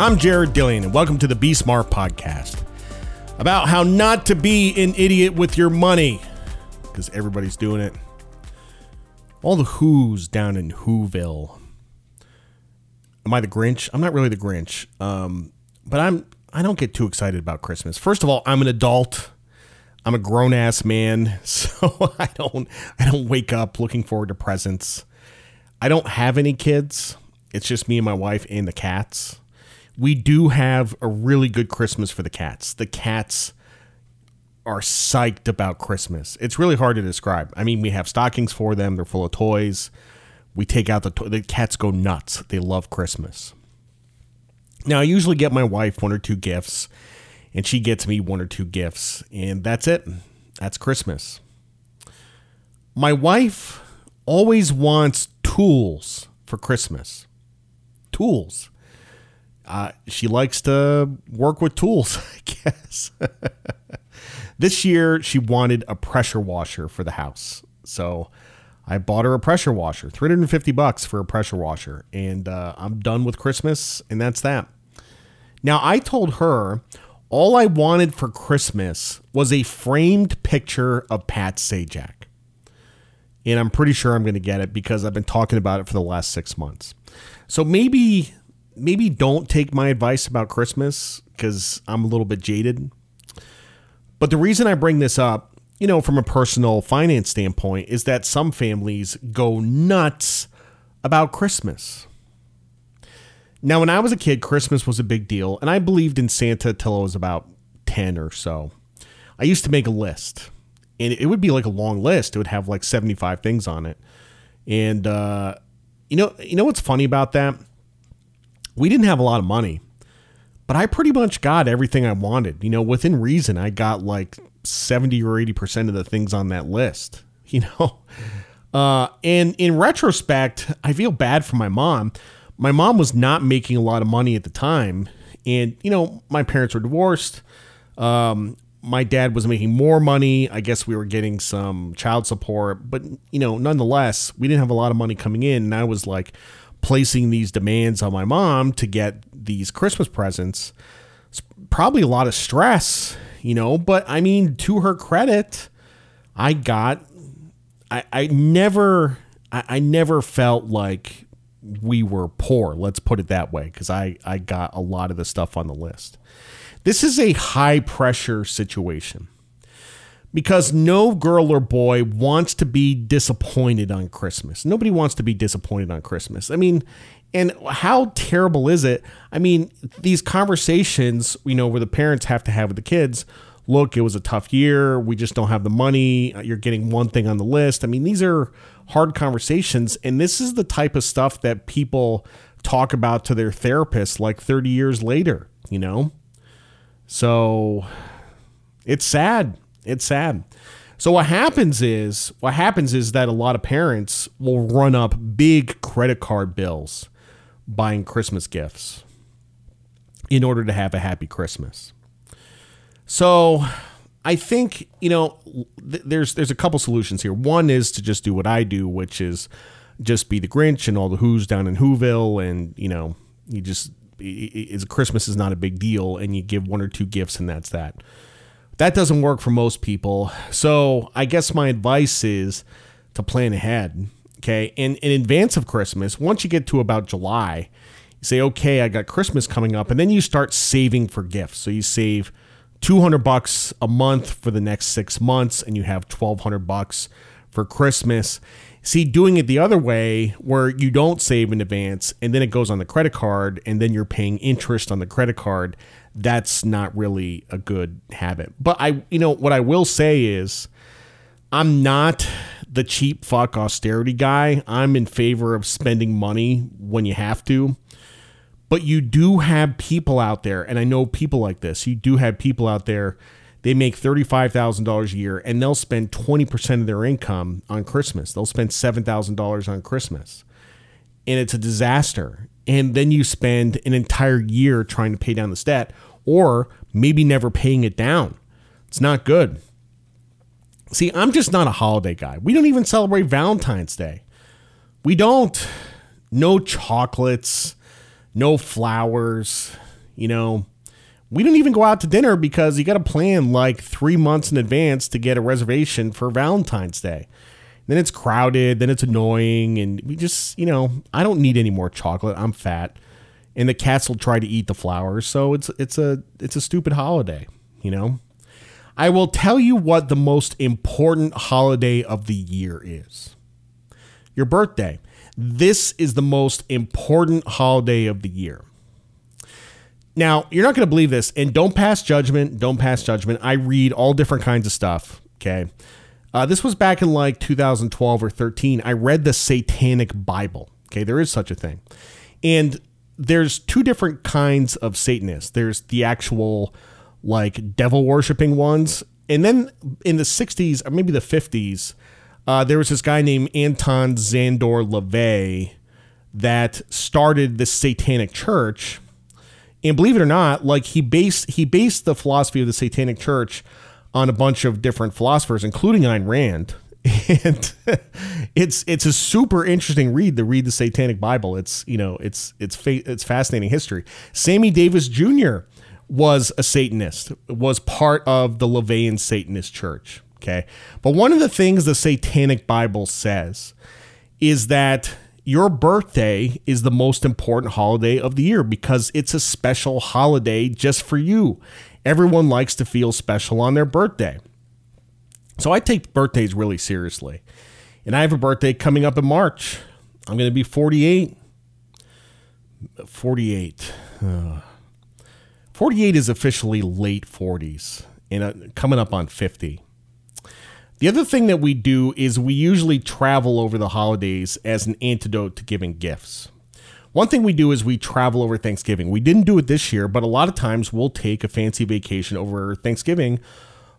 I'm Jared Dillian, and welcome to the Be Smart podcast about how not to be an idiot with your money because everybody's doing it. All the Who's down in Whoville. Am I the Grinch? I'm not really the Grinch, um, but I'm. I don't get too excited about Christmas. First of all, I'm an adult. I'm a grown ass man, so I don't. I don't wake up looking forward to presents. I don't have any kids. It's just me and my wife and the cats. We do have a really good Christmas for the cats. The cats are psyched about Christmas. It's really hard to describe. I mean, we have stockings for them. They're full of toys. We take out the to- the cats go nuts. They love Christmas. Now, I usually get my wife one or two gifts, and she gets me one or two gifts, and that's it. That's Christmas. My wife always wants tools for Christmas. Tools. She likes to work with tools, I guess. this year, she wanted a pressure washer for the house. So I bought her a pressure washer, 350 bucks for a pressure washer. And uh, I'm done with Christmas, and that's that. Now, I told her all I wanted for Christmas was a framed picture of Pat Sajak. And I'm pretty sure I'm going to get it because I've been talking about it for the last six months. So maybe, maybe don't take my advice about Christmas because I'm a little bit jaded. But the reason I bring this up, you know, from a personal finance standpoint, is that some families go nuts about Christmas. Now, when I was a kid, Christmas was a big deal, and I believed in Santa till I was about 10 or so. I used to make a list, and it would be like a long list. It would have like 75 things on it. And uh, you know, you know what's funny about that? We didn't have a lot of money, but I pretty much got everything I wanted. You know, within reason, I got like 70 or 80% of the things on that list, you know? Uh, and in retrospect, I feel bad for my mom. My mom was not making a lot of money at the time. And, you know, my parents were divorced. Um, my dad was making more money. I guess we were getting some child support, but you know, nonetheless, we didn't have a lot of money coming in, and I was like placing these demands on my mom to get these Christmas presents. It's probably a lot of stress, you know, but I mean, to her credit, I got I, I never I, I never felt like we were poor, let's put it that way, because I, I got a lot of the stuff on the list. This is a high pressure situation because no girl or boy wants to be disappointed on Christmas. Nobody wants to be disappointed on Christmas. I mean, and how terrible is it? I mean, these conversations, you know, where the parents have to have with the kids look, it was a tough year. We just don't have the money. Uh, you're getting one thing on the list. I mean, these are hard conversations. And this is the type of stuff that people talk about to their therapist like 30 years later, you know? So it's sad. It's sad. So what happens is what happens is that a lot of parents will run up big credit card bills buying Christmas gifts in order to have a happy Christmas. So I think you know th- there's there's a couple solutions here. One is to just do what I do, which is just be the Grinch and all the Who's down in Whoville, and you know you just is Christmas is not a big deal, and you give one or two gifts, and that's that. That doesn't work for most people. So I guess my advice is to plan ahead. Okay, and in advance of Christmas, once you get to about July, you say, okay, I got Christmas coming up, and then you start saving for gifts. So you save 200 bucks a month for the next six months and you have 1200 bucks for christmas see doing it the other way where you don't save in advance and then it goes on the credit card and then you're paying interest on the credit card that's not really a good habit but i you know what i will say is i'm not the cheap fuck austerity guy i'm in favor of spending money when you have to but you do have people out there, and I know people like this. You do have people out there. They make thirty-five thousand dollars a year, and they'll spend twenty percent of their income on Christmas. They'll spend seven thousand dollars on Christmas, and it's a disaster. And then you spend an entire year trying to pay down this debt, or maybe never paying it down. It's not good. See, I'm just not a holiday guy. We don't even celebrate Valentine's Day. We don't. No chocolates no flowers, You know, we didn't even go out to dinner because you got to plan like three months in advance to get a reservation for Valentine's Day. Then it's crowded, then it's annoying, and we just, you know, I don't need any more chocolate. I'm fat, and the cats will try to eat the flowers, so it's it's a it's a stupid holiday, you know. I will tell you what the most important holiday of the year is. Your birthday. This is the most important holiday of the year. Now, you're not going to believe this, and don't pass judgment. Don't pass judgment. I read all different kinds of stuff. Okay. Uh, this was back in like 2012 or 13. I read the Satanic Bible. Okay. There is such a thing. And there's two different kinds of Satanists there's the actual like devil worshiping ones. And then in the 60s, or maybe the 50s, uh, there was this guy named Anton Szandor LaVey that started the Satanic Church and believe it or not, like he based he based the philosophy of the Satanic Church on a bunch of different philosophers, including Ayn Rand. And it's it's a super interesting read to read the Satanic Bible. It's you know it's it's fa- it's fascinating history. Sammy Davis Jr. was a Satanist, was part of the LaVeyan Satanist Church. Okay, but one of the things the Satanic Bible says is that your birthday is the most important holiday of the year because it's a special holiday just for you. Everyone likes to feel special on their birthday. So I take birthdays really seriously. And I have a birthday coming up in March. I'm going to be 48. 48. Uh, 48 is officially late 40s and uh, coming up on 50. The other thing that we do is we usually travel over the holidays as an antidote to giving gifts. One thing we do is we travel over Thanksgiving. We didn't do it this year, but a lot of times we'll take a fancy vacation over Thanksgiving.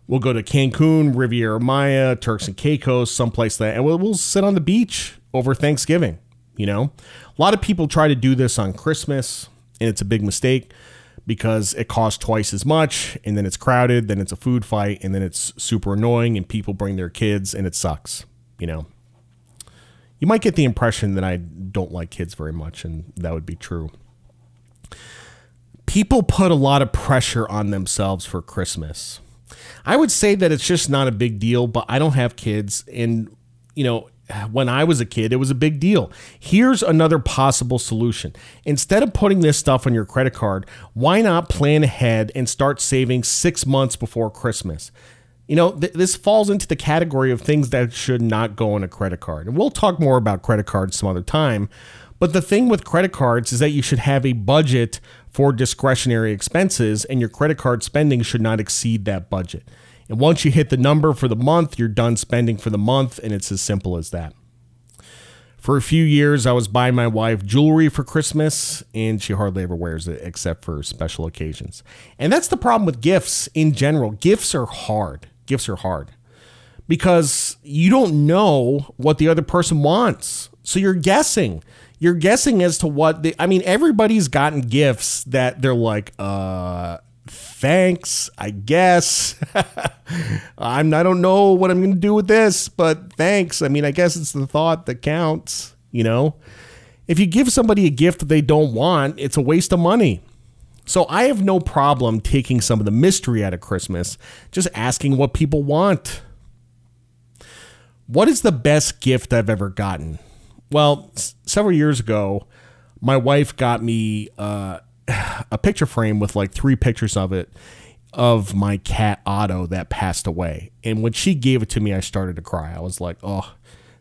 We'll go to Cancun, Riviera Maya, Turks and Caicos, someplace that, and we'll, we'll sit on the beach over Thanksgiving. You know, a lot of people try to do this on Christmas, and it's a big mistake because it costs twice as much and then it's crowded, then it's a food fight, and then it's super annoying and people bring their kids and it sucks, you know. You might get the impression that I don't like kids very much, and that would be true. People put a lot of pressure on themselves for Christmas. I would say that it's just not a big deal, but I don't have kids. And, you know, when I was a kid, it was a big deal. Here's another possible solution. Instead of putting this stuff on your credit card, why not plan ahead and start saving six months before Christmas? You know, th- this falls into the category of things that should not go on a credit card. And we'll talk more about credit cards some other time. But the thing with credit cards is that you should have a budget for discretionary expenses, and your credit card spending should not exceed that budget. And once you hit the number for the month, you're done spending for the month, and it's as simple as that. For a few years, I was buying my wife jewelry for Christmas, and she hardly ever wears it except for special occasions. And that's the problem with gifts in general. Gifts are hard. Gifts are hard because you don't know what the other person wants. So you're guessing. You're guessing as to what the, I mean, everybody's gotten gifts that they're like, uh, thanks, I guess. I'm I don't know what I'm going to do with this, but thanks. I mean, I guess it's the thought that counts, you know. If you give somebody a gift that they don't want, it's a waste of money. So I have no problem taking some of the mystery out of Christmas, just asking what people want. What is the best gift I've ever gotten? Well, s- several years ago, my wife got me uh, a picture frame with like three pictures of it of my cat Otto that passed away. And when she gave it to me, I started to cry. I was like, oh,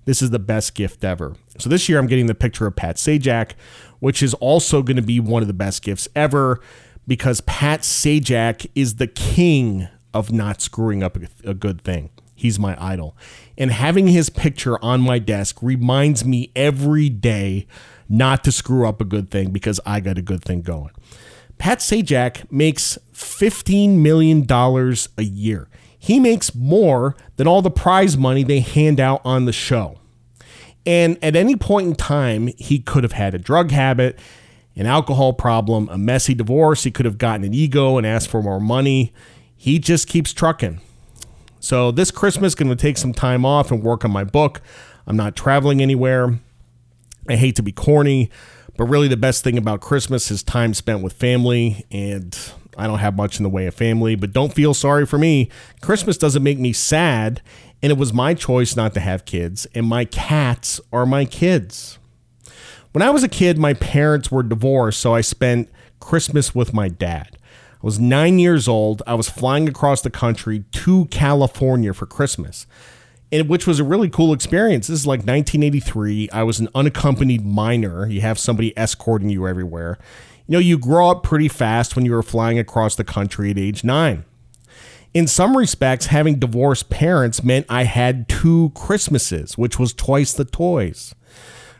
this is the best gift ever. So this year I'm getting the picture of Pat Sajak, which is also going to be one of the best gifts ever because Pat Sajak is the king of not screwing up a, good thing. He's my idol. And having his picture on my desk reminds me every day not to screw up a good thing because I got a good thing going. Pat Sajak makes $15 million a year. He makes more than all the prize money they hand out on the show. And at any point in time, he could have had a drug habit, an alcohol problem, a messy divorce. He could have gotten an ego and asked for more money. He just keeps trucking. So this Christmas, going to take some time off and work on my book. I'm not traveling anywhere. I hate to be corny, But really, the best thing about Christmas is time spent with family, and I don't have much in the way of family. But don't feel sorry for me. Christmas doesn't make me sad, and it was my choice not to have kids, and my cats are my kids. When I was a kid, my parents were divorced, so I spent Christmas with my dad. I was nine years old. I was flying across the country to California for Christmas and which was a really cool experience. This is like 1983. I was an unaccompanied minor. You have somebody escorting you everywhere. You know, you grow up pretty fast when you were flying across the country at age nine. In some respects, having divorced parents meant I had two Christmases, which was twice the toys.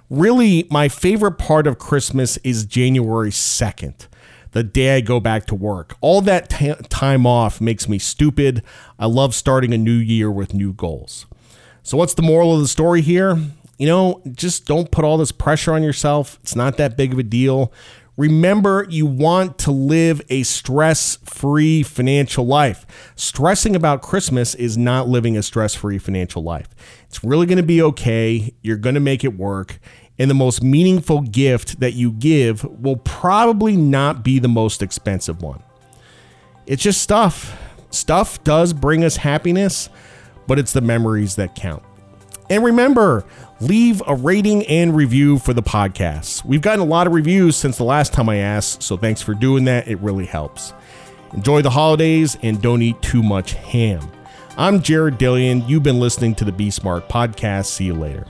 Really, my favorite part of Christmas is January 2nd, the day I go back to work. All that t- time off makes me stupid. I love starting a new year with new goals. So, what's the moral of the story here? You know, just don't put all this pressure on yourself. It's not that big of a deal. Remember, you want to live a stress free financial life. Stressing about Christmas is not living a stress free financial life. It's really going to be okay. You're going to make it work. And the most meaningful gift that you give will probably not be the most expensive one. It's just stuff. Stuff does bring us happiness but it's the memories that count. And remember, leave a rating and review for the podcast. We've gotten a lot of reviews since the last time I asked, so thanks for doing that. It really helps. Enjoy the holidays and don't eat too much ham. I'm Jared Dillian. You've been listening to the Be Smart podcast. See you later.